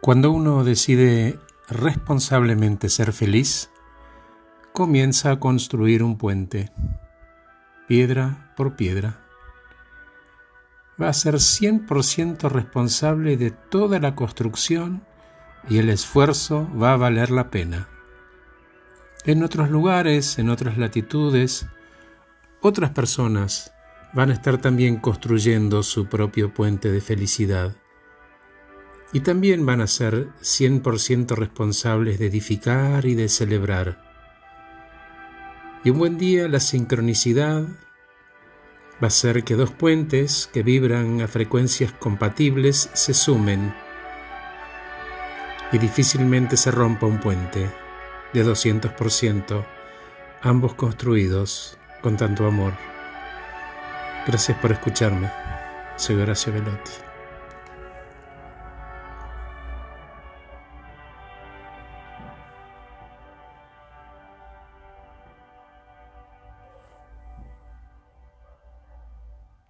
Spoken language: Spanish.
Cuando uno decide responsablemente ser feliz, comienza a construir un puente, piedra por piedra. Va a ser 100% responsable de toda la construcción y el esfuerzo va a valer la pena. En otros lugares, en otras latitudes, otras personas van a estar también construyendo su propio puente de felicidad y también van a ser 100% responsables de edificar y de celebrar. Y un buen día la sincronicidad va a ser que dos puentes que vibran a frecuencias compatibles se sumen y difícilmente se rompa un puente de 200%, ambos construidos con tanto amor. Gracias por escucharme. Soy Horacio Velotti.